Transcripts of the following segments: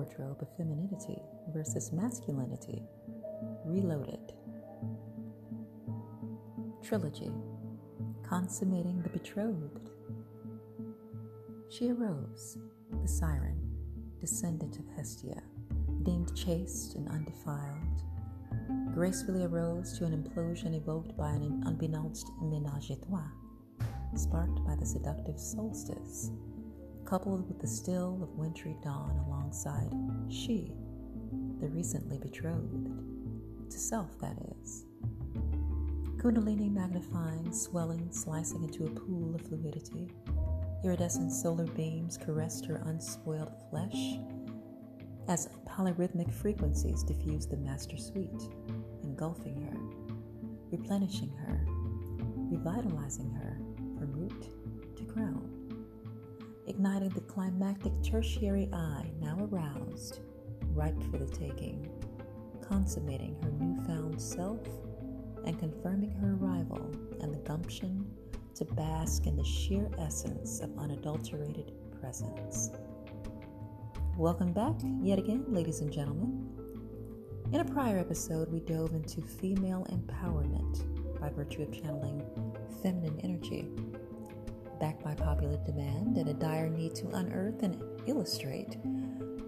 Wardrobe of Femininity versus Masculinity. Reloaded Trilogy. Consummating the Betrothed. She arose, the siren, descendant of Hestia, deemed chaste and undefiled, gracefully arose to an implosion evoked by an unbeknownst menage a trois sparked by the seductive solstice, coupled with the still of wintry dawn alongside she, the recently betrothed, to self, that is. Kundalini magnifying, swelling, slicing into a pool of fluidity. Iridescent solar beams caressed her unspoiled flesh as polyrhythmic frequencies diffused the master suite, engulfing her, replenishing her, revitalizing her, from root to crown, igniting the climactic tertiary eye now aroused, ripe for the taking, consummating her newfound self and confirming her arrival and the gumption to bask in the sheer essence of unadulterated presence. Welcome back yet again, ladies and gentlemen. In a prior episode, we dove into female empowerment by virtue of channeling feminine energy backed by popular demand and a dire need to unearth and illustrate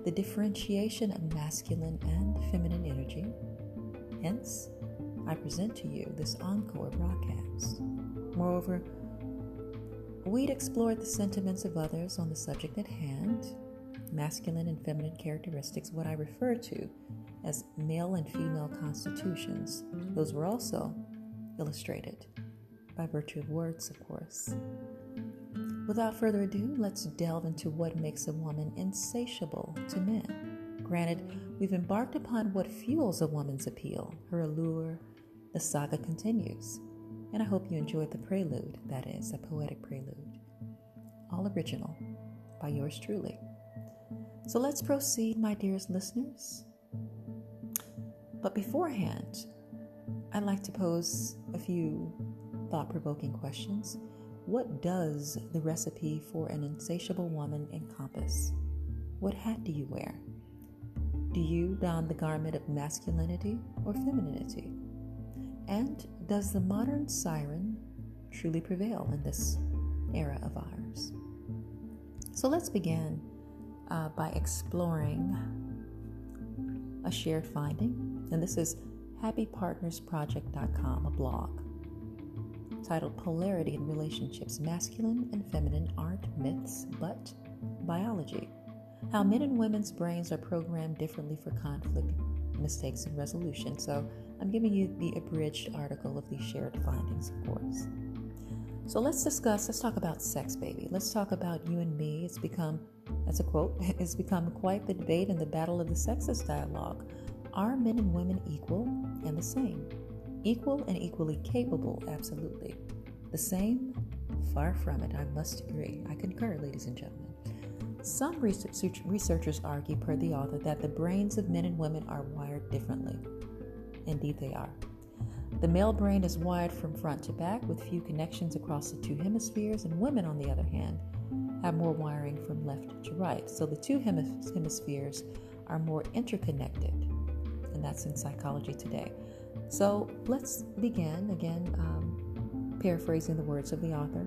the differentiation of masculine and feminine energy. Hence, I present to you this encore broadcast. Moreover, we'd explored the sentiments of others on the subject at hand, masculine and feminine characteristics, what I refer to as male and female constitutions. Those were also illustrated by virtue of words, of course. Without further ado, let's delve into what makes a woman insatiable to men. Granted, we've embarked upon what fuels a woman's appeal, her allure. The saga continues, and I hope you enjoyed the prelude, that is, a poetic prelude. All original by yours truly. So let's proceed, my dearest listeners. But beforehand, I'd like to pose a few thought provoking questions what does the recipe for an insatiable woman encompass? What hat do you wear? Do you don the garment of masculinity or femininity? And does the modern siren truly prevail in this era of ours? So let's begin uh, by exploring a shared finding, and this is happypartnersproject.com, a blog titled Polarity in Relationships Masculine and Feminine Aren't Myths, But Biology. How men and women's brains are programmed differently for conflict, mistakes, and resolution. So, I'm giving you the abridged article of these shared findings, of course. So, let's discuss, let's talk about sex, baby. Let's talk about you and me. It's become, that's a quote, it's become quite the debate in the battle of the sexes dialogue. Are men and women equal and the same? Equal and equally capable, absolutely. The same? Far from it, I must agree. I concur, ladies and gentlemen. Some research, researchers argue, per the author, that the brains of men and women are wired differently. Indeed, they are. The male brain is wired from front to back with few connections across the two hemispheres, and women, on the other hand, have more wiring from left to right. So the two hemispheres are more interconnected, and that's in psychology today. So let's begin again, um, paraphrasing the words of the author,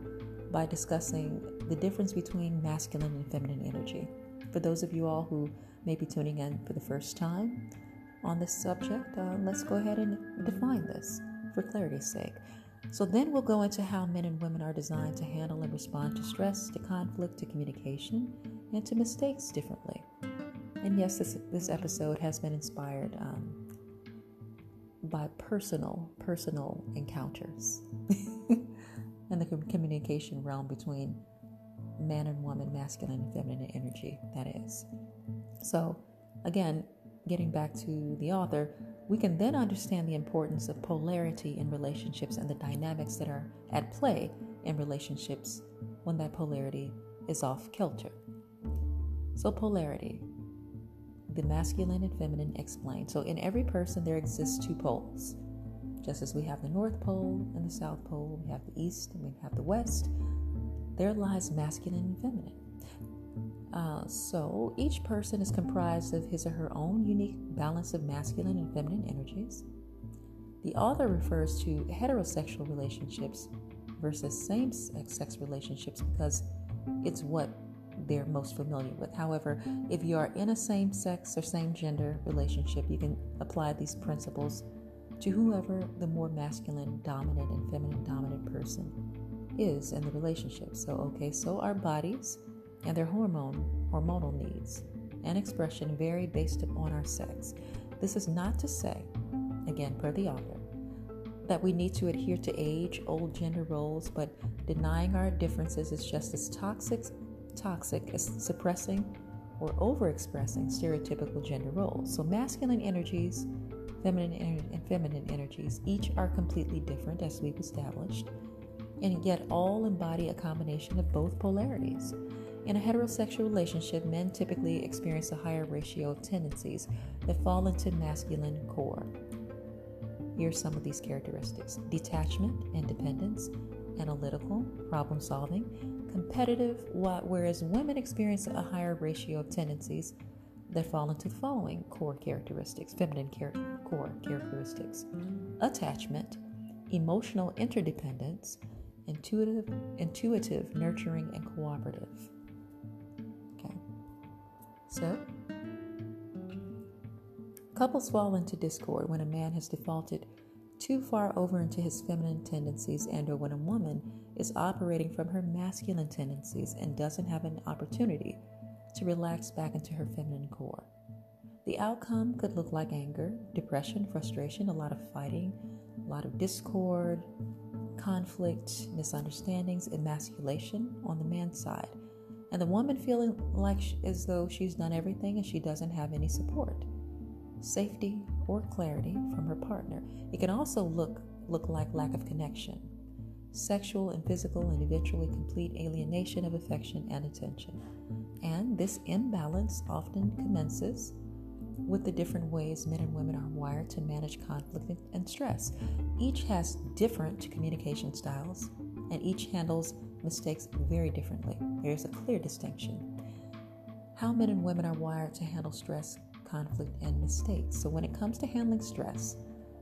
by discussing the difference between masculine and feminine energy. For those of you all who may be tuning in for the first time, on this subject, uh, let's go ahead and define this for clarity's sake. So then we'll go into how men and women are designed to handle and respond to stress, to conflict, to communication, and to mistakes differently. And yes, this, this episode has been inspired um, by personal, personal encounters in the communication realm between man and woman, masculine and feminine energy, that is. So, again, getting back to the author, we can then understand the importance of polarity in relationships and the dynamics that are at play in relationships when that polarity is off kilter. So, polarity, the masculine and feminine explained. So, in every person, there exists two poles. Just as we have the North Pole and the South Pole, we have the East and we have the West, there lies masculine and feminine. Uh, so each person is comprised of his or her own unique balance of masculine and feminine energies. The author refers to heterosexual relationships versus same sex relationships because it's what they're most familiar with. However, if you are in a same sex or same gender relationship, you can apply these principles to whoever the more masculine dominant and feminine dominant person is in the relationship. So, okay, so our bodies and their hormone hormonal needs and expression vary based upon our sex. This is not to say, again, per the author, that we need to adhere to age old gender roles, but denying our differences is just as toxic, toxic as suppressing or overexpressing stereotypical gender roles. So, masculine energies, feminine and feminine energies, each are completely different, as we've established, and yet all embody a combination of both polarities. In a heterosexual relationship, men typically experience a higher ratio of tendencies that fall into masculine core. Here are some of these characteristics detachment, independence, analytical, problem solving, competitive, whereas women experience a higher ratio of tendencies that fall into the following core characteristics feminine char- core characteristics attachment, emotional interdependence, intuitive, intuitive, nurturing, and cooperative. Okay. So, couples fall into discord when a man has defaulted too far over into his feminine tendencies and or when a woman is operating from her masculine tendencies and doesn't have an opportunity to relax back into her feminine core. The outcome could look like anger, depression, frustration, a lot of fighting, a lot of discord, conflict, misunderstandings, emasculation on the man's side and the woman feeling like as though she's done everything and she doesn't have any support, safety, or clarity from her partner. It can also look look like lack of connection, sexual and physical and eventually complete alienation of affection and attention. And this imbalance often commences with the different ways men and women are wired to manage conflict and stress. Each has different communication styles, and each handles mistakes very differently. There's a clear distinction. How men and women are wired to handle stress, conflict, and mistakes. So, when it comes to handling stress,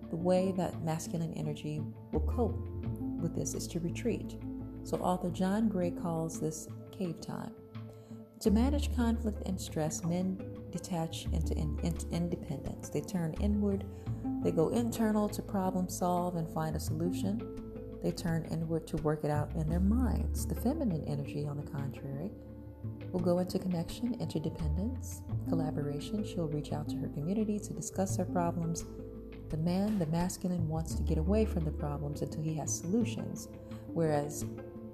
the way that masculine energy will cope with this is to retreat. So, author John Gray calls this cave time. To manage conflict and stress, men detach into in, in, independence. They turn inward, they go internal to problem solve and find a solution they turn inward to work it out in their minds. The feminine energy, on the contrary, will go into connection, interdependence, collaboration. She'll reach out to her community to discuss her problems. The man, the masculine, wants to get away from the problems until he has solutions, whereas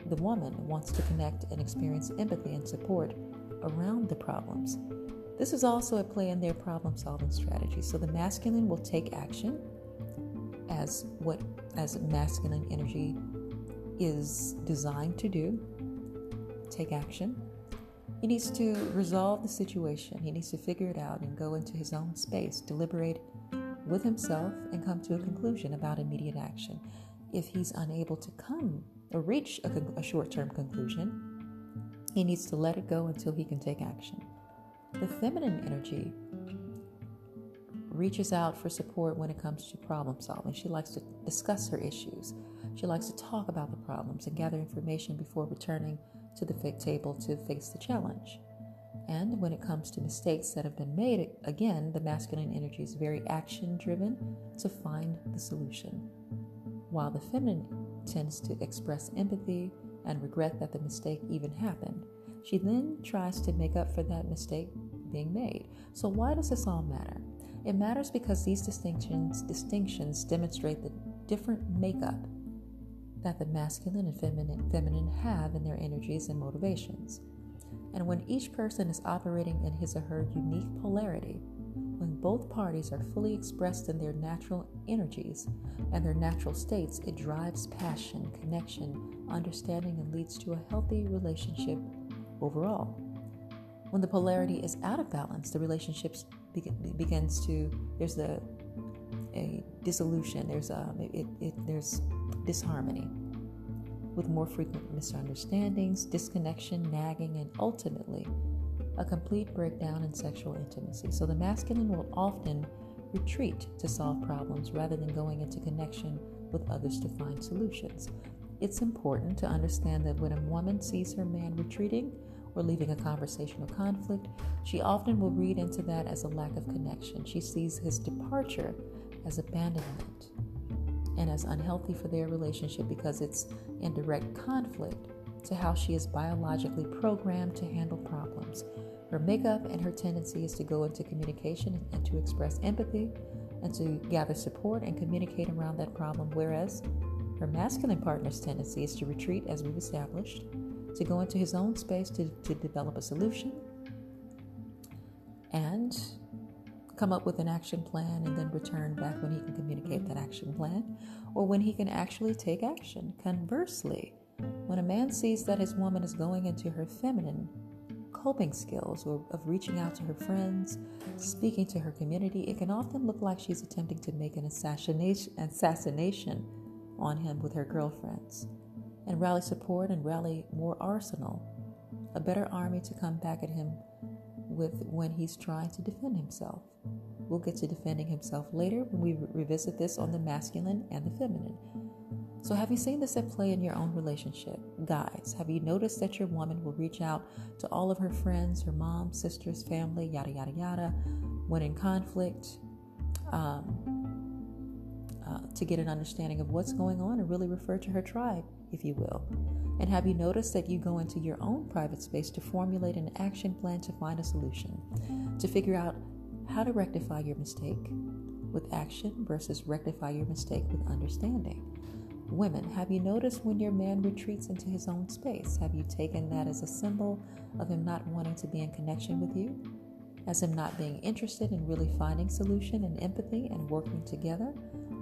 the woman wants to connect and experience empathy and support around the problems. This is also at play in their problem solving strategy. So the masculine will take action as what as masculine energy is designed to do take action he needs to resolve the situation he needs to figure it out and go into his own space deliberate with himself and come to a conclusion about immediate action if he's unable to come or reach a, a short-term conclusion he needs to let it go until he can take action the feminine energy reaches out for support when it comes to problem solving. She likes to discuss her issues. She likes to talk about the problems and gather information before returning to the table to face the challenge. And when it comes to mistakes that have been made, again, the masculine energy is very action driven to find the solution, while the feminine tends to express empathy and regret that the mistake even happened. She then tries to make up for that mistake being made. So why does this all matter? It matters because these distinctions distinctions demonstrate the different makeup that the masculine and feminine, feminine have in their energies and motivations. And when each person is operating in his or her unique polarity, when both parties are fully expressed in their natural energies and their natural states, it drives passion, connection, understanding, and leads to a healthy relationship overall. When the polarity is out of balance, the relationships begins to there's a a dissolution. There's um, a it, it, there's disharmony with more frequent misunderstandings, disconnection, nagging, and ultimately a complete breakdown in sexual intimacy. So the masculine will often retreat to solve problems rather than going into connection with others to find solutions. It's important to understand that when a woman sees her man retreating or leaving a conversational conflict, she often will read into that as a lack of connection. She sees his departure as abandonment and as unhealthy for their relationship because it's in direct conflict to how she is biologically programmed to handle problems. Her makeup and her tendency is to go into communication and to express empathy and to gather support and communicate around that problem, whereas her masculine partner's tendency is to retreat, as we've established, to go into his own space to, to develop a solution and come up with an action plan and then return back when he can communicate that action plan or when he can actually take action. Conversely, when a man sees that his woman is going into her feminine coping skills or of reaching out to her friends, speaking to her community, it can often look like she's attempting to make an assassination, assassination on him with her girlfriends and rally support and rally more arsenal, a better army to come back at him with when he's trying to defend himself. We'll get to defending himself later when we re- revisit this on the masculine and the feminine. So, have you seen this at play in your own relationship? Guys, have you noticed that your woman will reach out to all of her friends, her mom, sisters, family, yada, yada, yada, when in conflict, um, uh, to get an understanding of what's going on and really refer to her tribe, if you will? And have you noticed that you go into your own private space to formulate an action plan to find a solution, to figure out how to rectify your mistake with action versus rectify your mistake with understanding? Women, have you noticed when your man retreats into his own space? Have you taken that as a symbol of him not wanting to be in connection with you? As him not being interested in really finding solution and empathy and working together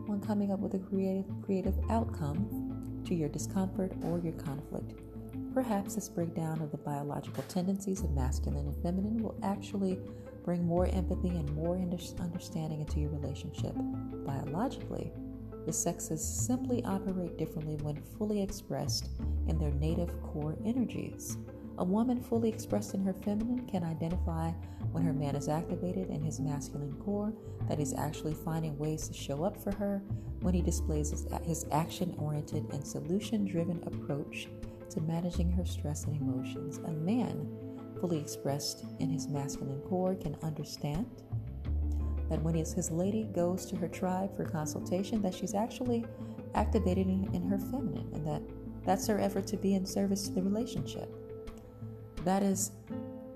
on coming up with a creative creative outcome to your discomfort or your conflict. Perhaps this breakdown of the biological tendencies of masculine and feminine will actually bring more empathy and more understanding into your relationship. Biologically, the sexes simply operate differently when fully expressed in their native core energies. A woman fully expressed in her feminine can identify when her man is activated in his masculine core, that he's actually finding ways to show up for her, when he displays his, his action oriented and solution driven approach to managing her stress and emotions. A man fully expressed in his masculine core can understand that when his, his lady goes to her tribe for consultation, that she's actually activated in, her feminine and that that's her effort to be in service to the relationship. That is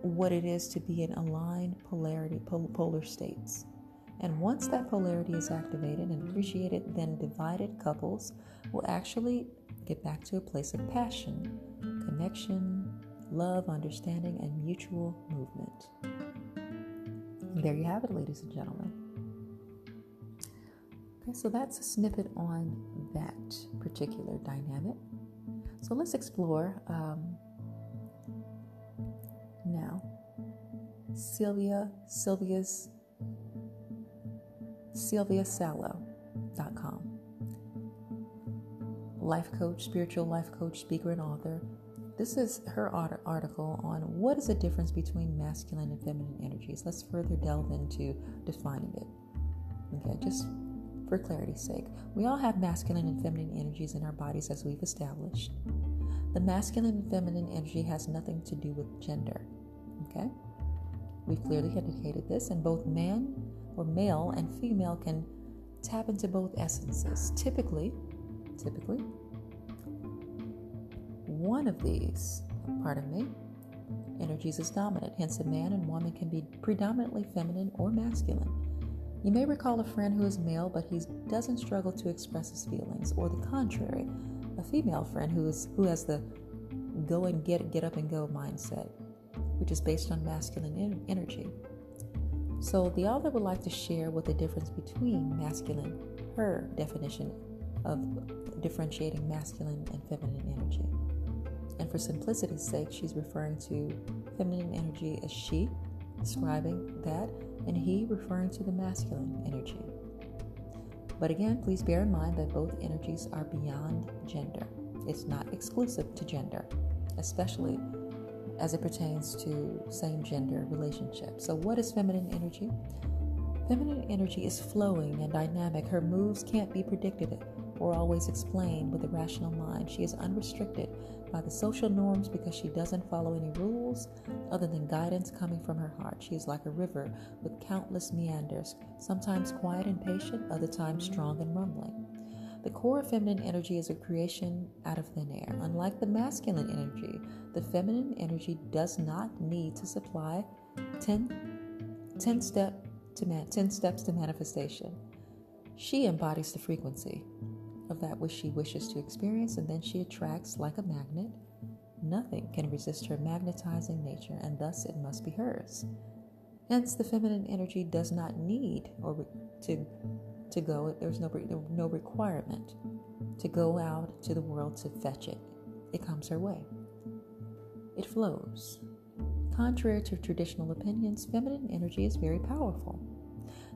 what it is to be in aligned polarity, polar states. And once that polarity is activated and appreciated, then divided couples will actually get back to a place of passion, connection, love, understanding, and mutual movement. And there you have it, ladies and gentlemen. Okay, so that's a snippet on that particular dynamic. So let's explore um, now Sylvia, Sylvia's sylviasalow.com. Life coach, spiritual life coach, speaker, and author. This is her article on what is the difference between masculine and feminine energies. Let's further delve into defining it. Okay, just for clarity's sake, we all have masculine and feminine energies in our bodies as we've established. The masculine and feminine energy has nothing to do with gender. Okay? We've clearly indicated this, and both man or male and female can tap into both essences. Typically, typically, one of these, pardon me, energies is dominant. Hence, a man and woman can be predominantly feminine or masculine. You may recall a friend who is male, but he doesn't struggle to express his feelings, or the contrary, a female friend who is who has the go and get get up and go mindset, which is based on masculine energy. So the author would like to share what the difference between masculine, her definition of differentiating masculine and feminine energy. And for simplicity's sake, she's referring to feminine energy as she, describing that, and he referring to the masculine energy. But again, please bear in mind that both energies are beyond gender. It's not exclusive to gender, especially as it pertains to same gender relationships. So, what is feminine energy? Feminine energy is flowing and dynamic. Her moves can't be predicted or always explained with a rational mind. She is unrestricted by the social norms because she doesn't follow any rules other than guidance coming from her heart. She is like a river with countless meanders, sometimes quiet and patient, other times strong and rumbling. The core of feminine energy is a creation out of thin air. Unlike the masculine energy, the feminine energy does not need to supply 10, 10, step to man, 10 steps to manifestation. She embodies the frequency of that which she wishes to experience, and then she attracts like a magnet. Nothing can resist her magnetizing nature, and thus it must be hers. Hence, the feminine energy does not need or to to go. There's no, no requirement to go out to the world to fetch it. It comes her way. It flows. Contrary to traditional opinions, feminine energy is very powerful.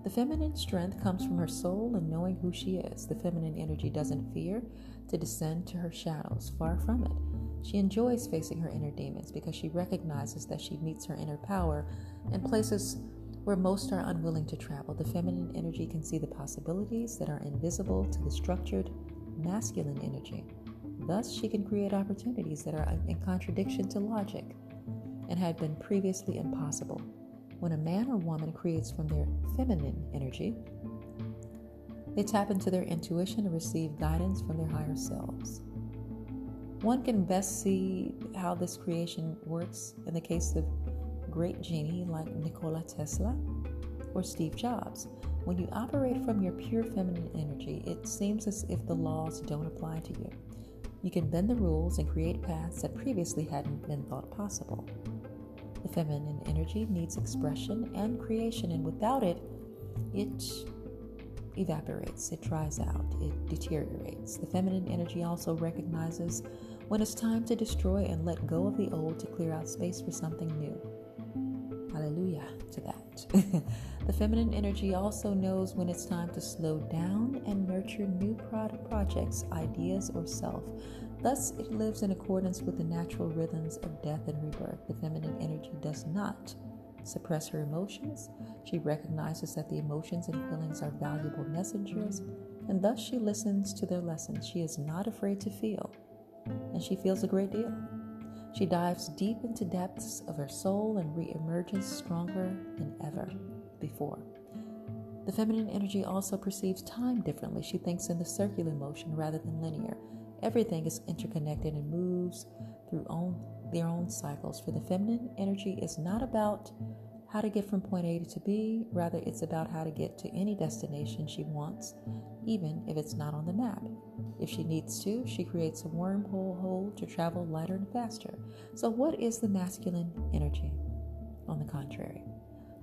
The feminine strength comes from her soul and knowing who she is. The feminine energy doesn't fear to descend to her shadows, far from it. She enjoys facing her inner demons because she recognizes that she meets her inner power in places where most are unwilling to travel, the feminine energy can see the possibilities that are invisible to the structured masculine energy. Thus, she can create opportunities that are in contradiction to logic and had been previously impossible. When a man or woman creates from their feminine energy, they tap into their intuition and receive guidance from their higher selves. One can best see how this creation works in the case of great genie like Nikola Tesla or Steve Jobs. When you operate from your pure feminine energy, it seems as if the laws don't apply to you. You can bend the rules and create paths that previously hadn't been thought possible. The feminine energy needs expression and creation, and without it, it evaporates, it dries out, it deteriorates. The feminine energy also recognizes when it's time to destroy and let go of the old to clear out space for something new. Hallelujah to that. the feminine energy also knows when it's time to slow down and nurture new product projects, ideas, or self. Thus, it lives in accordance with the natural rhythms of death and rebirth. The feminine energy does not suppress her emotions. She recognizes that the emotions and feelings are valuable messengers, and thus she listens to their lessons. She is not afraid to feel, and she feels a great deal. She dives deep into depths of her soul and reemerges stronger than ever before. The feminine energy also perceives time differently. She thinks in the circular motion rather than linear. Everything is interconnected and moves through own, their own cycles. For the feminine energy is not about how to get from point A to B, rather, it's about how to get to any destination she wants, even if it's not on the map. If she needs to, she creates a wormhole hole to travel lighter and faster. So, what is the masculine energy? On the contrary,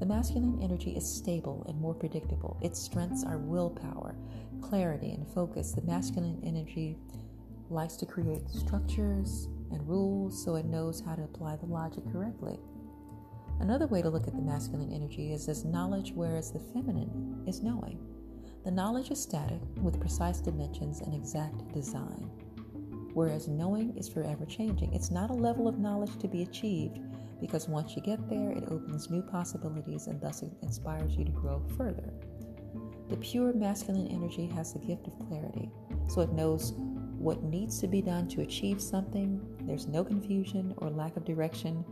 the masculine energy is stable and more predictable. Its strengths are willpower, clarity, and focus. The masculine energy likes to create structures and rules so it knows how to apply the logic correctly. Another way to look at the masculine energy is as knowledge, whereas the feminine is knowing. The knowledge is static with precise dimensions and exact design, whereas knowing is forever changing. It's not a level of knowledge to be achieved because once you get there, it opens new possibilities and thus inspires you to grow further. The pure masculine energy has the gift of clarity, so it knows what needs to be done to achieve something. There's no confusion or lack of direction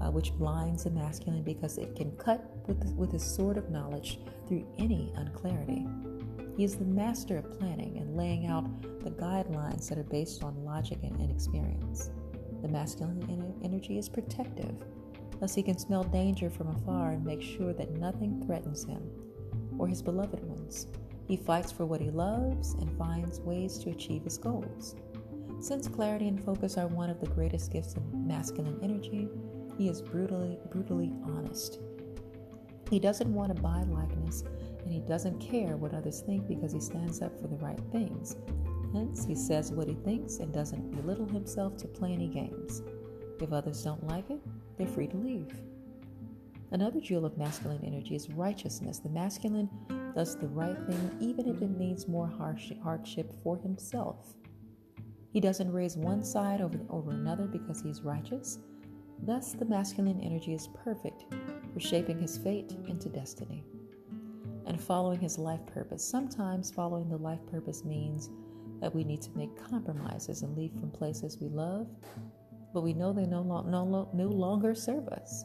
uh, which blinds the masculine because it can cut with, with his sword of knowledge through any unclarity. He is the master of planning and laying out the guidelines that are based on logic and, and experience. The masculine energy is protective, thus, he can smell danger from afar and make sure that nothing threatens him or his beloved ones. He fights for what he loves and finds ways to achieve his goals. Since clarity and focus are one of the greatest gifts of masculine energy, he is brutally, brutally honest. He doesn't want to buy likeness, and he doesn't care what others think because he stands up for the right things. Hence, he says what he thinks and doesn't belittle himself to play any games. If others don't like it, they're free to leave. Another jewel of masculine energy is righteousness. The masculine does the right thing even if it means more hardship for himself. He doesn't raise one side over, over another because he's righteous. Thus, the masculine energy is perfect for shaping his fate into destiny and following his life purpose. Sometimes following the life purpose means that we need to make compromises and leave from places we love, but we know they no, no, no longer serve us.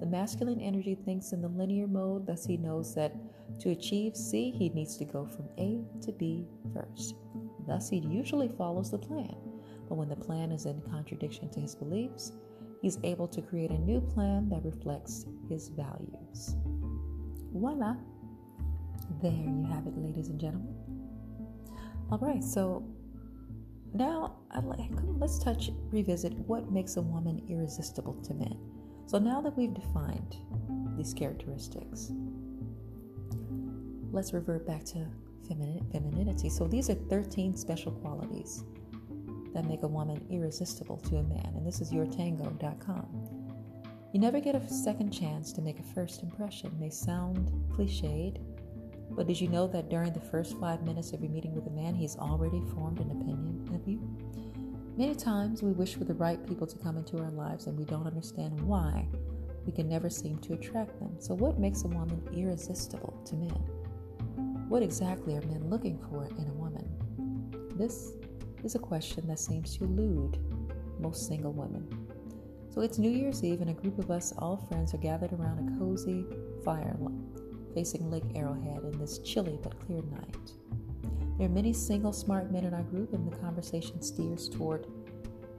The masculine energy thinks in the linear mode, thus, he knows that to achieve C, he needs to go from A to B first. Thus, he usually follows the plan. But when the plan is in contradiction to his beliefs, he's able to create a new plan that reflects his values. Voila! There you have it, ladies and gentlemen. All right, so now I'd like, let's touch, revisit what makes a woman irresistible to men. So now that we've defined these characteristics, let's revert back to femininity. So these are 13 special qualities that make a woman irresistible to a man. And this is yourtango.com. You never get a second chance to make a first impression. It may sound cliched, but did you know that during the first five minutes of your meeting with a man, he's already formed an opinion of you? Many times we wish for the right people to come into our lives and we don't understand why. We can never seem to attract them. So, what makes a woman irresistible to men? What exactly are men looking for in a woman? This is a question that seems to elude most single women. So it's New Year's Eve, and a group of us, all friends, are gathered around a cozy fire facing Lake Arrowhead in this chilly but clear night. There are many single smart men in our group, and the conversation steers toward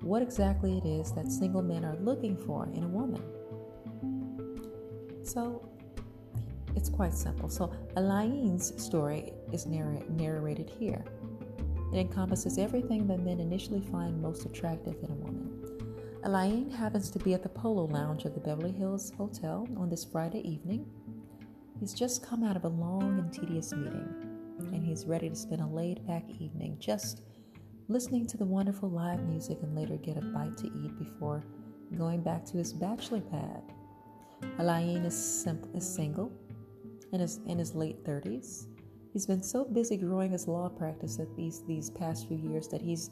what exactly it is that single men are looking for in a woman. So, it's quite simple. So, Elaine's story is narr- narrated here. It encompasses everything that men initially find most attractive in a woman. Elaine happens to be at the Polo Lounge of the Beverly Hills Hotel on this Friday evening. He's just come out of a long and tedious meeting, and he's ready to spend a laid back evening just listening to the wonderful live music and later get a bite to eat before going back to his bachelor pad. Elaine is, is single in his, in his late 30s. He's been so busy growing his law practice at these, these past few years that he's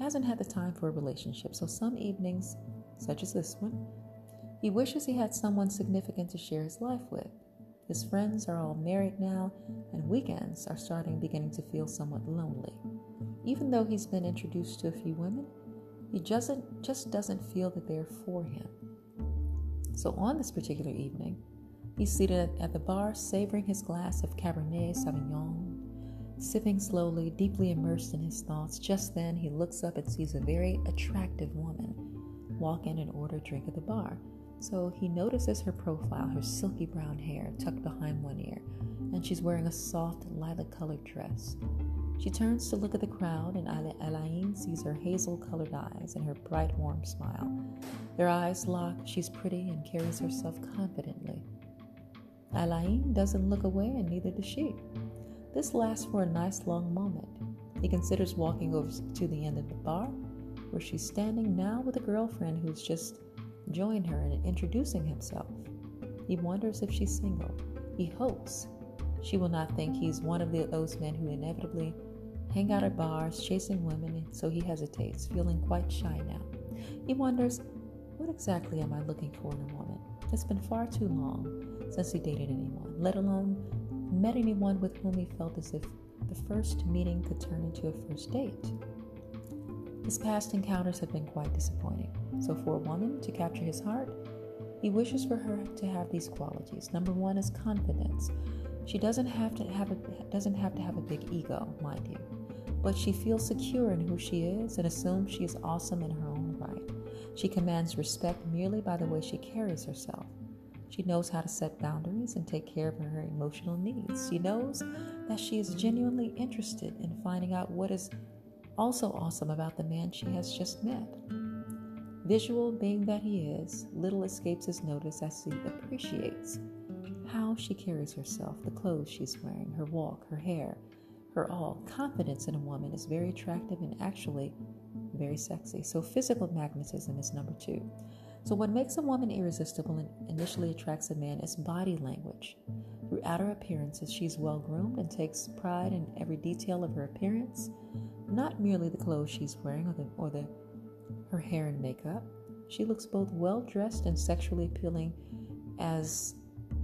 hasn't had the time for a relationship. So some evenings, such as this one, he wishes he had someone significant to share his life with. His friends are all married now, and weekends are starting beginning to feel somewhat lonely. Even though he's been introduced to a few women, he just, just doesn't feel that they're for him. So on this particular evening, He's seated at the bar, savoring his glass of Cabernet Sauvignon, sipping slowly, deeply immersed in his thoughts. Just then, he looks up and sees a very attractive woman walk in and order a drink at the bar. So he notices her profile, her silky brown hair tucked behind one ear, and she's wearing a soft lilac colored dress. She turns to look at the crowd, and Elaine sees her hazel colored eyes and her bright, warm smile. Their eyes lock, she's pretty and carries herself confidently. Alain doesn't look away, and neither does she. This lasts for a nice long moment. He considers walking over to the end of the bar, where she's standing now with a girlfriend who's just joined her and introducing himself. He wonders if she's single. He hopes she will not think he's one of the, those men who inevitably hang out at bars chasing women, so he hesitates, feeling quite shy now. He wonders, what exactly am I looking for in a woman? It's been far too long since he dated anyone, let alone met anyone with whom he felt as if the first meeting could turn into a first date. His past encounters have been quite disappointing, so for a woman to capture his heart, He wishes for her to have these qualities. Number one is confidence. She doesn't have to have a doesn't have to have a big ego, mind you, but she feels secure in who she is and assumes she is awesome in her own right. She commands respect merely by the way she carries herself. She knows how to set boundaries and take care of her emotional needs. She knows that she is genuinely interested in finding out what is also awesome about the man she has just met. Visual being that he is, little escapes his notice as he appreciates how she carries herself, the clothes she's wearing, her walk, her hair, her all. Confidence in a woman is very attractive and actually very sexy. So, physical magnetism is number two. So, what makes a woman irresistible and initially attracts a man is body language. Through outer appearances, she's well groomed and takes pride in every detail of her appearance, not merely the clothes she's wearing or the, or the her hair and makeup. She looks both well dressed and sexually appealing as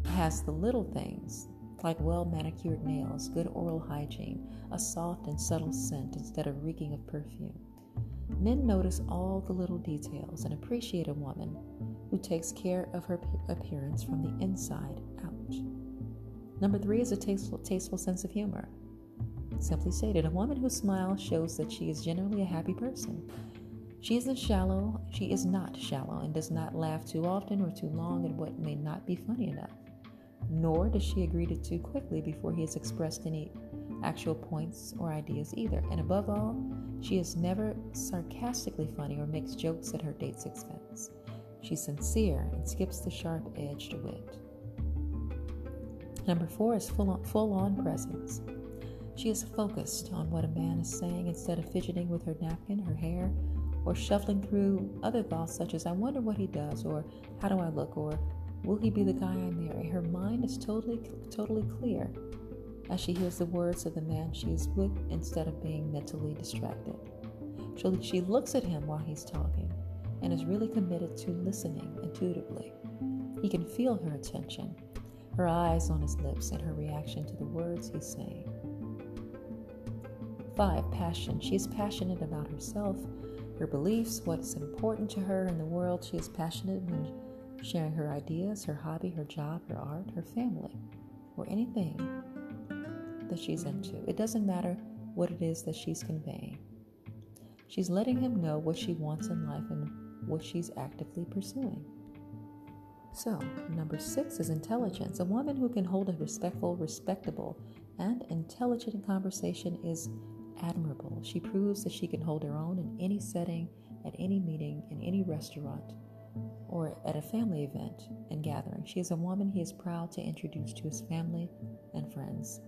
has the little things like well manicured nails, good oral hygiene, a soft and subtle scent instead of reeking of perfume. Men notice all the little details and appreciate a woman who takes care of her appearance from the inside out. Number three is a tasteful, tasteful sense of humor. Simply stated, a woman who smiles shows that she is generally a happy person. She isn't shallow, she is not shallow, and does not laugh too often or too long at what may not be funny enough. Nor does she agree to too quickly before he has expressed any actual points or ideas either. And above all, she is never sarcastically funny or makes jokes at her date's expense. She's sincere and skips the sharp edged wit. Number four is full on, full on presence. She is focused on what a man is saying instead of fidgeting with her napkin, her hair, or shuffling through other thoughts such as, I wonder what he does, or how do I look, or will he be the guy I marry? Her mind is totally, totally clear as she hears the words of the man she is with instead of being mentally distracted. She looks at him while he's talking and is really committed to listening intuitively. He can feel her attention, her eyes on his lips, and her reaction to the words he's saying. 5. Passion. She is passionate about herself, her beliefs, what's important to her in the world. She is passionate when sharing her ideas, her hobby, her job, her art, her family, or anything that she's into. It doesn't matter what it is that she's conveying. She's letting him know what she wants in life and what she's actively pursuing. So, number six is intelligence. A woman who can hold a respectful, respectable, and intelligent conversation is admirable. She proves that she can hold her own in any setting, at any meeting, in any restaurant, or at a family event and gathering. She is a woman he is proud to introduce to his family and friends.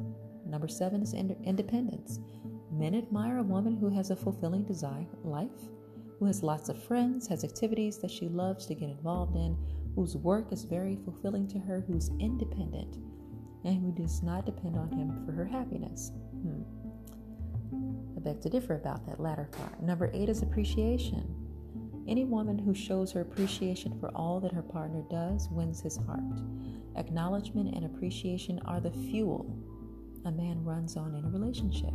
Number seven is independence. Men admire a woman who has a fulfilling desire life, who has lots of friends, has activities that she loves to get involved in, whose work is very fulfilling to her, who's independent, and who does not depend on him for her happiness. Hmm. I beg to differ about that latter part. Number eight is appreciation. Any woman who shows her appreciation for all that her partner does wins his heart. Acknowledgement and appreciation are the fuel a man runs on in a relationship.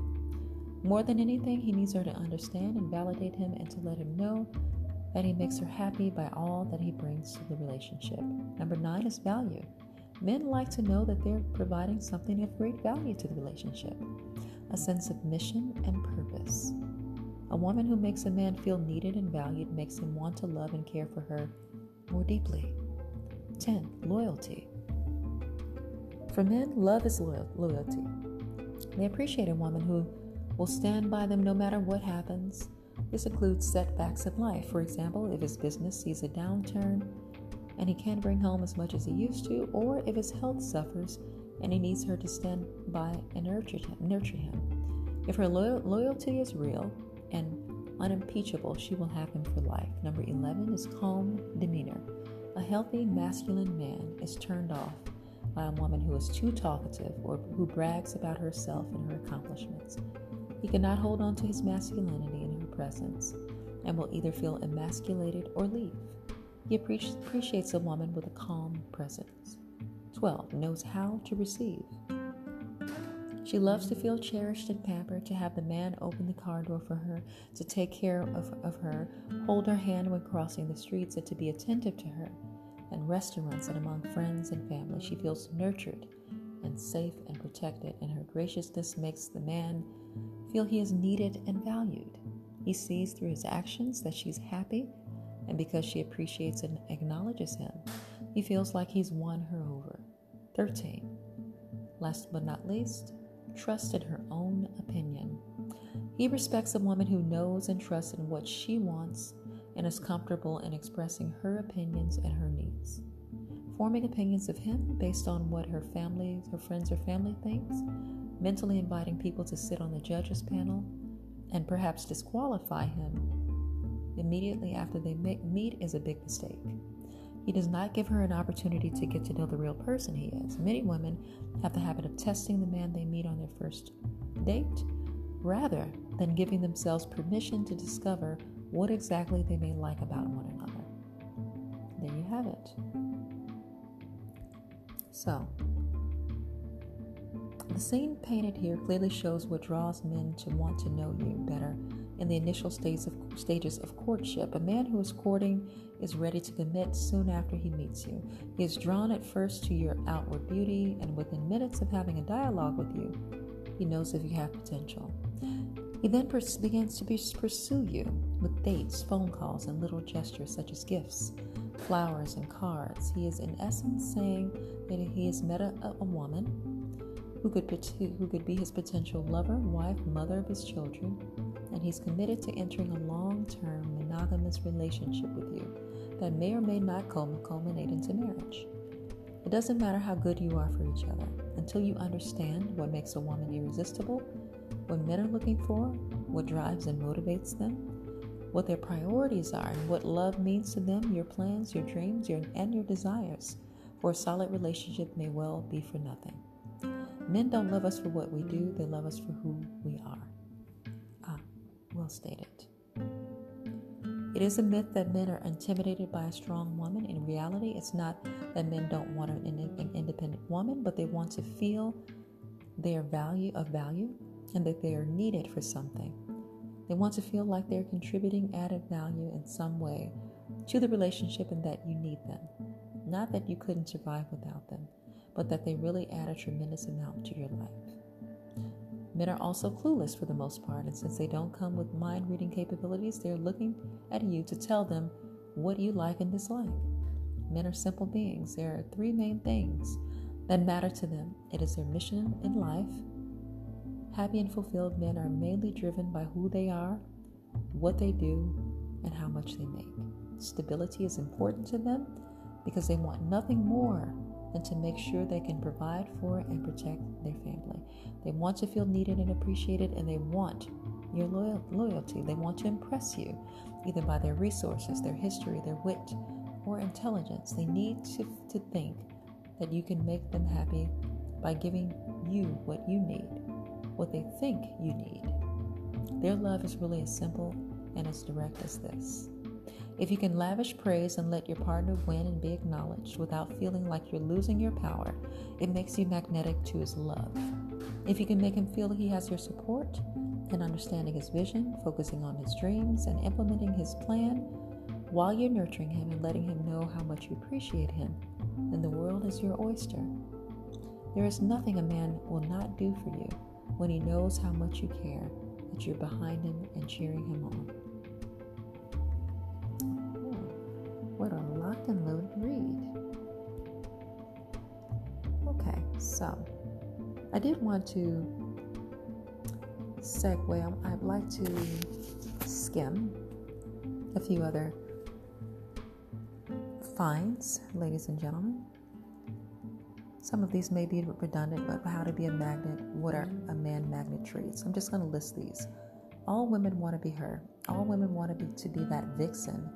More than anything, he needs her to understand and validate him and to let him know that he makes her happy by all that he brings to the relationship. Number nine is value. Men like to know that they're providing something of great value to the relationship a sense of mission and purpose. A woman who makes a man feel needed and valued makes him want to love and care for her more deeply. 10. Loyalty. For men, love is loyal, loyalty. They appreciate a woman who will stand by them no matter what happens. This includes setbacks in life. For example, if his business sees a downturn and he can't bring home as much as he used to, or if his health suffers and he needs her to stand by and nurture him. Nurture him. If her lo- loyalty is real and unimpeachable, she will have him for life. Number 11 is calm demeanor. A healthy masculine man is turned off by a woman who is too talkative or who brags about herself and her accomplishments. He cannot hold on to his masculinity in her presence and will either feel emasculated or leave. He appreciates a woman with a calm presence. 12. Knows how to receive. She loves to feel cherished and pampered, to have the man open the car door for her, to take care of, of her, hold her hand when crossing the streets, and to be attentive to her In restaurants and among friends and family. She feels nurtured and safe and protected, and her graciousness makes the man feel he is needed and valued. He sees through his actions that she's happy, and because she appreciates and acknowledges him, he feels like he's won her over. 13. Last but not least, trust in her own opinion. He respects a woman who knows and trusts in what she wants and is comfortable in expressing her opinions and her needs. Forming opinions of him based on what her family, her friends or family thinks, mentally inviting people to sit on the judges panel, and perhaps disqualify him immediately after they meet is a big mistake. He does not give her an opportunity to get to know the real person he is. Many women have the habit of testing the man they meet on their first date rather than giving themselves permission to discover what exactly they may like about one another. There you have it. So, the scene painted here clearly shows what draws men to want to know you better in the initial stages of, stages of courtship. A man who is courting is ready to commit soon after he meets you. He is drawn at first to your outward beauty, and within minutes of having a dialogue with you, he knows if you have potential. He then pers- begins to pursue you with dates, phone calls, and little gestures such as gifts, flowers, and cards. He is, in essence, saying that he has met a, a woman who could, who could be his potential lover, wife, mother of his children, and he's committed to entering a long term monogamous relationship with you that may or may not culminate into marriage. It doesn't matter how good you are for each other until you understand what makes a woman irresistible, what men are looking for, what drives and motivates them, what their priorities are, and what love means to them, your plans, your dreams, your, and your desires. For a solid relationship may well be for nothing. Men don't love us for what we do, they love us for who stated. It is a myth that men are intimidated by a strong woman. In reality, it's not that men don't want an, independent woman, but they want to feel their value of value and that they are needed for something. They want to feel like they're contributing added value in some way to the relationship and that you need them. Not that you couldn't survive without them but that they really add a tremendous amount to your life. Men are also clueless for the most part, and since they don't come with mind reading capabilities, they're looking at you to tell them what you like and dislike. Men are simple beings. There are three main things that matter to them it is their mission in life. Happy and fulfilled men are mainly driven by who they are, what they do, and how much they make. Stability is important to them because they want nothing more and to make sure they can provide for and protect their family. They want to feel needed and appreciated, and they want your loyal- loyalty. They want to impress you, either by their resources, their history, their wit, or intelligence. They need to, to think that you can make them happy by giving you what you need, what they think you need. Their love is really as simple and as direct as this. If you can lavish praise and let your partner win and be acknowledged without feeling like you're losing your power, it makes you magnetic to his love. If you can make him feel he has your support and understanding his vision, focusing on his dreams, and implementing his plan while you're nurturing him and letting him know how much you appreciate him, then the world is your oyster. There is nothing a man will not do for you when he knows how much you care, that you're behind him and cheering him on. Locked and read. Okay, so I did want to segue. I'd like to skim a few other finds, ladies and gentlemen. Some of these may be redundant, but how to be a magnet, what are a man magnet traits? I'm just going to list these. All women want to be her. All women want to be to be that vixen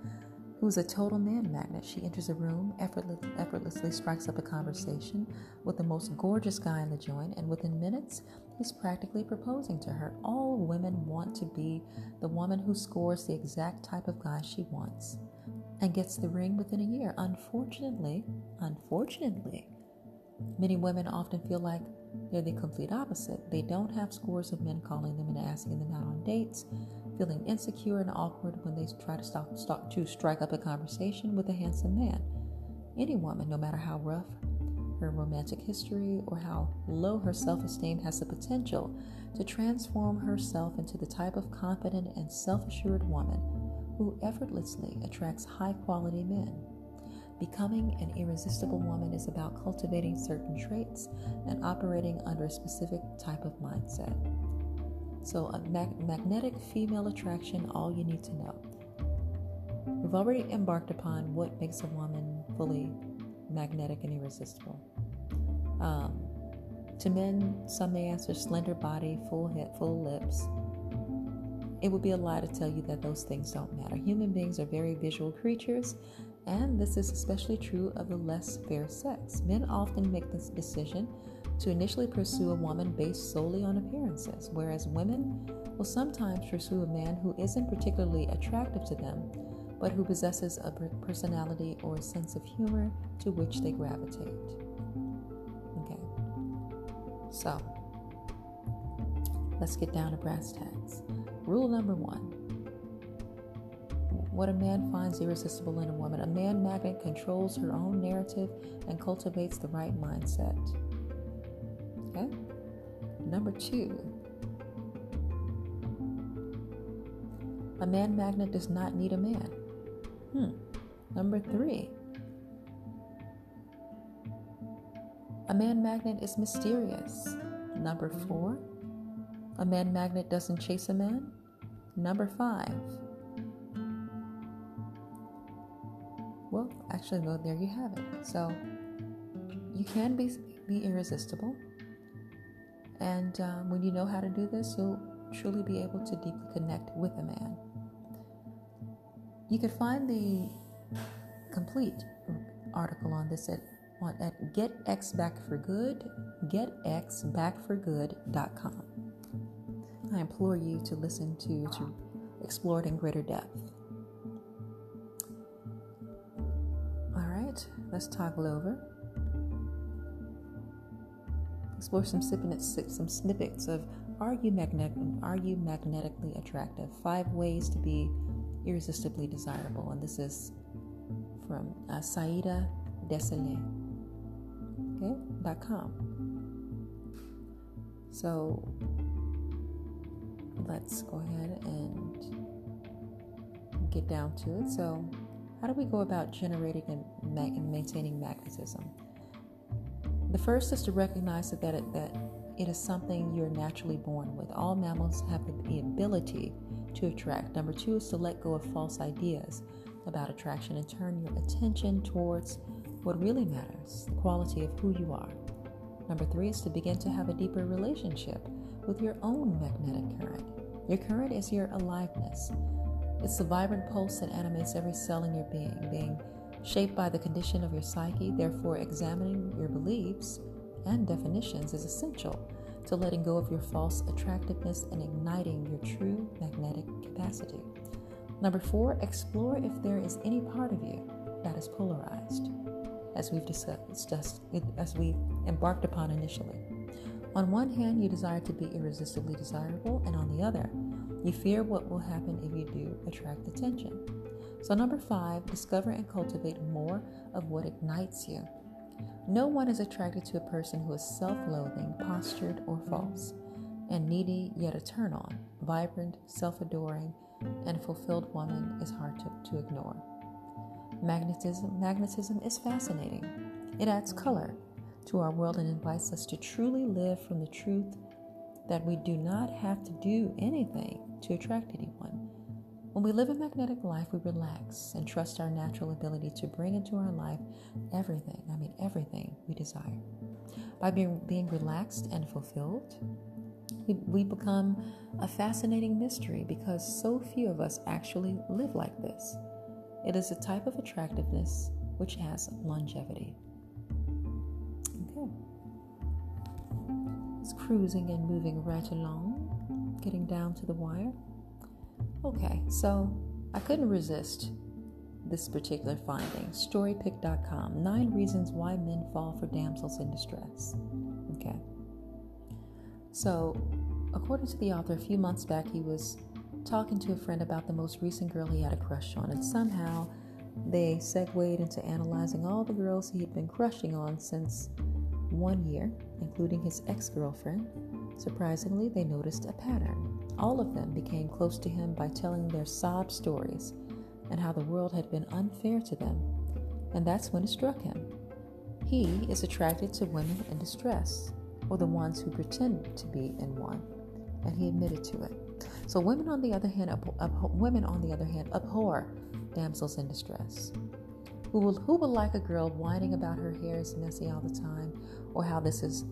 who's a total man magnet. She enters a room, effortless, effortlessly strikes up a conversation with the most gorgeous guy in the joint, and within minutes, he's practically proposing to her. All women want to be the woman who scores the exact type of guy she wants and gets the ring within a year. Unfortunately, unfortunately, many women often feel like they're the complete opposite. They don't have scores of men calling them and asking them out on dates feeling insecure and awkward when they try to, stop, stop, to strike up a conversation with a handsome man. Any woman, no matter how rough her romantic history or how low her self esteem, has the potential to transform herself into the type of confident and self assured woman who effortlessly attracts high quality men. Becoming an irresistible woman is about cultivating certain traits and operating under a specific type of mindset. So, a mag- magnetic female attraction, all you need to know. We've already embarked upon what makes a woman fully magnetic and irresistible. Um, to men, some may answer slender body, full head, full lips. It would be a lie to tell you that those things don't matter. Human beings are very visual creatures, and this is especially true of the less fair sex. Men often make this decision to initially pursue a woman based solely on appearances, whereas women will sometimes pursue a man who isn't particularly attractive to them, but who possesses a personality or a sense of humor to which they gravitate. Okay, so let's get down to brass tacks. Rule number one what a man finds irresistible in a woman. A man magnet controls her own narrative and cultivates the right mindset. Okay? Number two, a man magnet does not need a man. Hmm. Number three, a man magnet is mysterious. Number four, a man magnet doesn't chase a man. Number five, well, actually, well, there you have it. So you can be be irresistible, and um, when you know how to do this, you'll truly be able to deeply connect with a man. You can find the complete article on this at at getxbackforgood, getxbackforgood.com. I implore you to listen to to explore it in greater depth. All right, let's toggle over. Explore some snippets, some snippets of are you magnetic? Are you magnetically attractive? Five ways to be irresistibly desirable, and this is from uh, Saida. Okay, dot com. So let's go ahead and get down to it. So, how do we go about generating and, and maintaining magnetism? The first is to recognize that it, that it is something you're naturally born with. All mammals have the ability to attract. Number two is to let go of false ideas about attraction and turn your attention towards what really matters the quality of who you are. Number three is to begin to have a deeper relationship with your own magnetic current. Your current is your aliveness. It's the vibrant pulse that animates every cell in your being, being shaped by the condition of your psyche. Therefore, examining your beliefs and definitions is essential to letting go of your false attractiveness and igniting your true magnetic capacity. Number four, explore if there is any part of you that is polarized, as we've discussed, as we embarked upon initially. On one hand, you desire to be irresistibly desirable, and on the other, you fear what will happen if you do attract attention. So, number five, discover and cultivate more of what ignites you. No one is attracted to a person who is self loathing, postured, or false, and needy yet a turn on. Vibrant, self adoring, and fulfilled woman is hard to, to ignore. Magnetism, magnetism is fascinating. It adds color, to our world and invites us to truly live from the truth that we do not have to do anything to attract anyone. When we live a magnetic life, we relax and trust our natural ability to bring into our life everything, I mean, everything we desire. By being, being relaxed and fulfilled, we, we become a fascinating mystery because so few of us actually live like this. It is a type of attractiveness which has longevity. Okay. It's cruising and moving right along, getting down to the wire. Okay, so I couldn't resist this particular finding. Storypick.com Nine reasons why men fall for damsels in distress. Okay. So, according to the author, a few months back, he was talking to a friend about the most recent girl he had a crush on, and somehow they segued into analyzing all the girls he had been crushing on since one year, including his ex girlfriend. Surprisingly, they noticed a pattern. All of them became close to him by telling their sob stories and how the world had been unfair to them. And that's when it struck him. He is attracted to women in distress, or the ones who pretend to be in one, and he admitted to it. So women, on the other hand, women on the other hand, abhor damsels in distress. Who will, who will like a girl whining about her hair is messy all the time, or how this is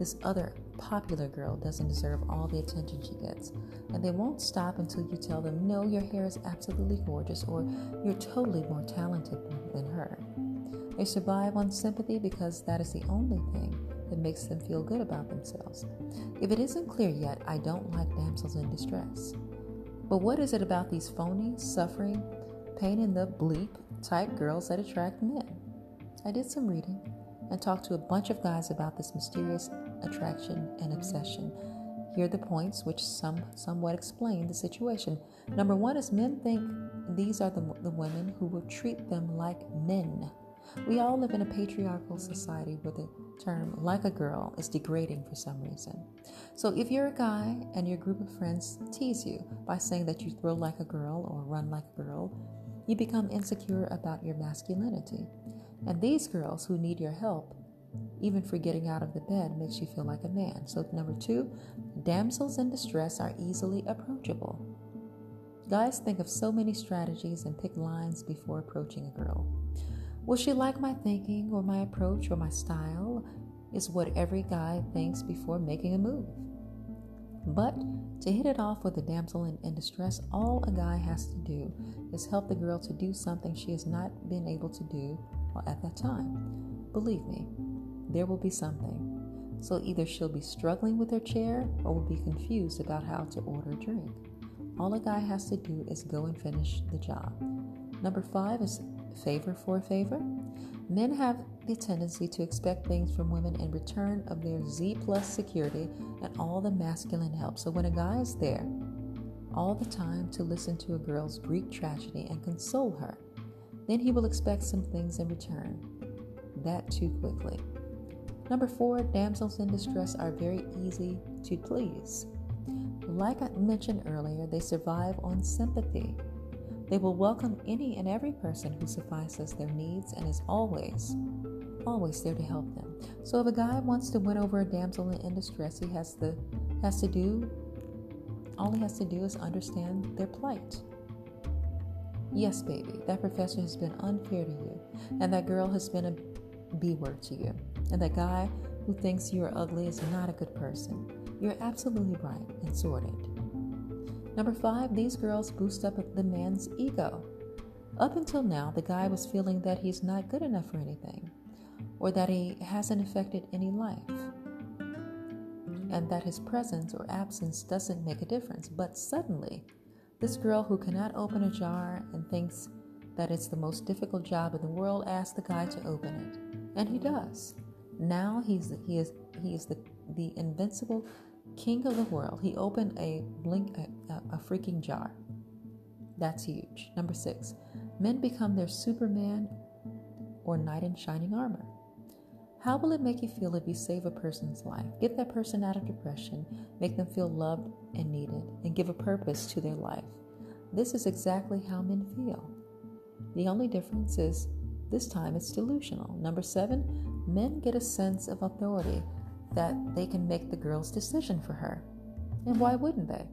this other popular girl doesn't deserve all the attention she gets. And they won't stop until you tell them, no, your hair is absolutely gorgeous, or you're totally more talented than her. They survive on sympathy because that is the only thing that makes them feel good about themselves. If it isn't clear yet, I don't like damsels in distress. But what is it about these phony, suffering, pain in the bleep type girls that attract men? I did some reading and talked to a bunch of guys about this mysterious attraction and obsession. Here are the points which some somewhat explain the situation. Number one is men think these are the, the women who will treat them like men. We all live in a patriarchal society where the term like a girl is degrading for some reason. So if you're a guy and your group of friends tease you by saying that you throw like a girl or run like a girl, you become insecure about your masculinity. And these girls who need your help, even for getting out of the bed, makes you feel like a man. So, number two, damsels in distress are easily approachable. Guys think of so many strategies and pick lines before approaching a girl. Will she like my thinking or my approach or my style? Is what every guy thinks before making a move. But to hit it off with a damsel in, in, distress, all a guy has to do is help the girl to do something she has not been able to do at that time. Believe me, there will be something. So either she'll be struggling with her chair or will be confused about how to order a drink. All a guy has to do is go and finish the job. Number five is favor for a favor. Men have the tendency to expect things from women in return of their Z plus security and all the masculine help. So when a guy is there all the time to listen to a girl's Greek tragedy and console her, then he will expect some things in return. That too quickly. Number four, damsels in distress are very easy to please. Like I mentioned earlier, they survive on sympathy. They will welcome any and every person who suffices their needs and is always, always there to help them. So if a guy wants to win over a damsel in distress, he has the has to do all he has to do is understand their plight. Yes, baby, that professor has been unfair to you, and that girl has been a B word to you, and that guy who thinks you are ugly is not a good person. You're absolutely right and sorted. Number five, these girls boost up the man's ego. Up until now, the guy was feeling that he's not good enough for anything, or that he hasn't affected any life, and that his presence or absence doesn't make a difference. But suddenly, this girl who cannot open a jar and thinks that it's the most difficult job in the world asks the guy to open it, and he does. Now he's he is he is the the invincible king of the world. He opened a blink a, a, a freaking jar. That's huge. Number six, men become their Superman or knight in shining armor. How will it make you feel if you save a person's life, get that person out of depression, make them feel loved and needed, and give a purpose to their life? This is exactly how men feel. The only difference is this time it's delusional. Number seven, men get a sense of authority that they can make the girl's decision for her. And why wouldn't they?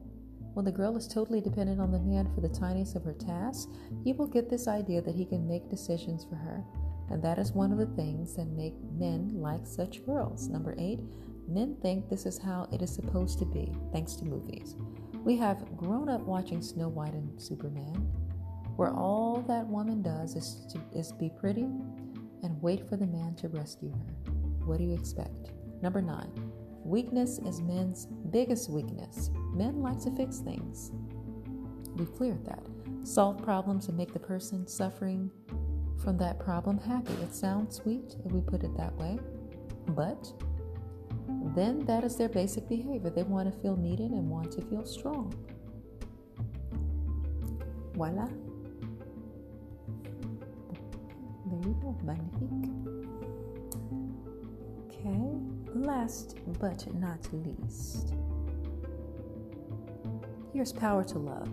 When the girl is totally dependent on the man for the tiniest of her tasks, he will get this idea that he can make decisions for her and that is one of the things that make men like such girls. Number eight, men think this is how it is supposed to be, thanks to movies. We have grown up watching Snow White and Superman, where all that woman does is, to, is be pretty and wait for the man to rescue her. What do you expect? Number nine, weakness is men's biggest weakness. Men like to fix things. We've cleared that. Solve problems and make the person suffering from that problem happy. It sounds sweet if we put it that way, but then that is their basic behavior. They want to feel needed and want to feel strong. Voila. Magnifique. Okay. Last but not least, here's power to love.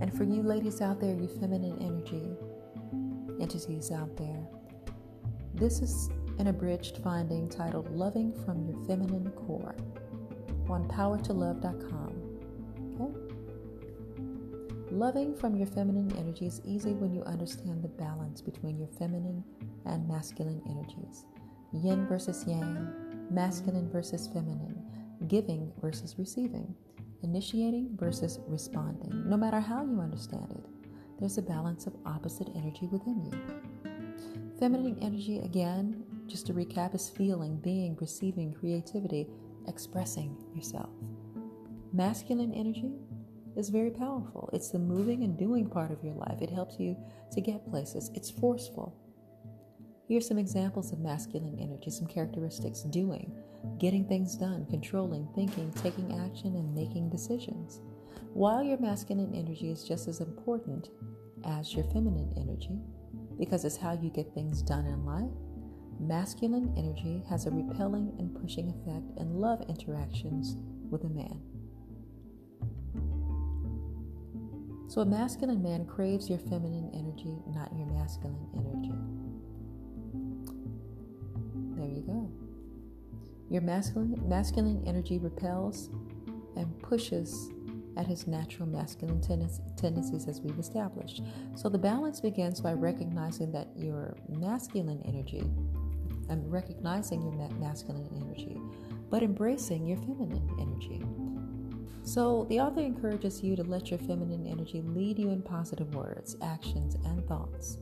And for you ladies out there, you feminine energy entities out there, this is an abridged finding titled Loving from Your Feminine Core on powertolove.com. Loving from your feminine energy is easy when you understand the balance between your feminine and masculine energies yin versus yang, masculine versus feminine, giving versus receiving, initiating versus responding. No matter how you understand it, there's a balance of opposite energy within you. Feminine energy, again, just to recap, is feeling, being, receiving, creativity, expressing yourself. Masculine energy is very powerful. It's the moving and doing part of your life. It helps you to get places. It's forceful. Here are some examples of masculine energy, some characteristics doing, getting things done, controlling, thinking, taking action, and making decisions. While your masculine energy is just as important as your feminine energy, because it's how you get things done in life, masculine energy has a repelling and pushing effect in love interactions with a man. So, a masculine man craves your feminine energy, not your masculine energy. There you go. Your masculine, masculine energy repels and pushes at his natural masculine tendencies as we've established. So the balance begins by recognizing that your masculine energy, and recognizing your masculine energy, but embracing your feminine energy. So, the author encourages you to let your feminine energy lead you in positive words, actions, and thoughts.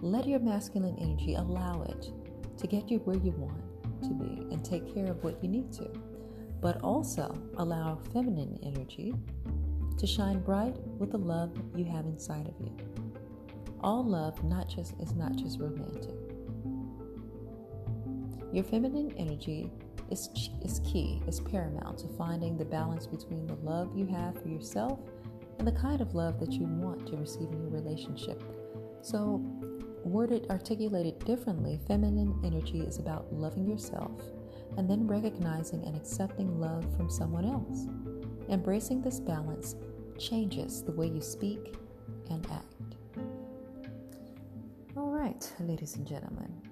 Let your masculine energy allow it to get you where you want to be and take care of what you need to. But also allow feminine energy to shine bright with the love you have inside of you. All love not just is not just romantic. Your feminine energy is, is key, is paramount to finding the balance between the love you have for yourself and the kind of love that you want to receive in your relationship. So, worded, articulated differently, feminine energy is about loving yourself and then recognizing and accepting love from someone else. Embracing this balance changes the way you speak and act. All right, ladies and gentlemen.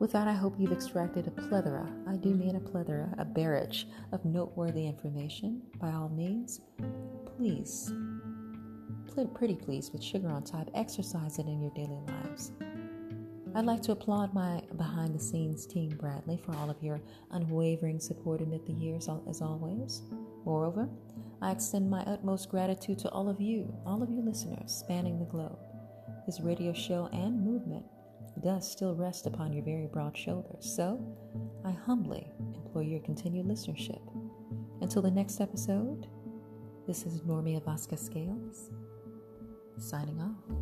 With that, I hope you've extracted a plethora, I do mean a plethora, a barrage of noteworthy information. By all means, please, pretty please, with sugar on top, exercise it in your daily lives. I'd like to applaud my behind the scenes team, Bradley, for all of your unwavering support amid the years, as always. Moreover, I extend my utmost gratitude to all of you, all of you listeners spanning the globe. This radio show and movement does still rest upon your very broad shoulders. So, I humbly implore your continued listenership. Until the next episode, this is Normia Vasquez Scales signing off.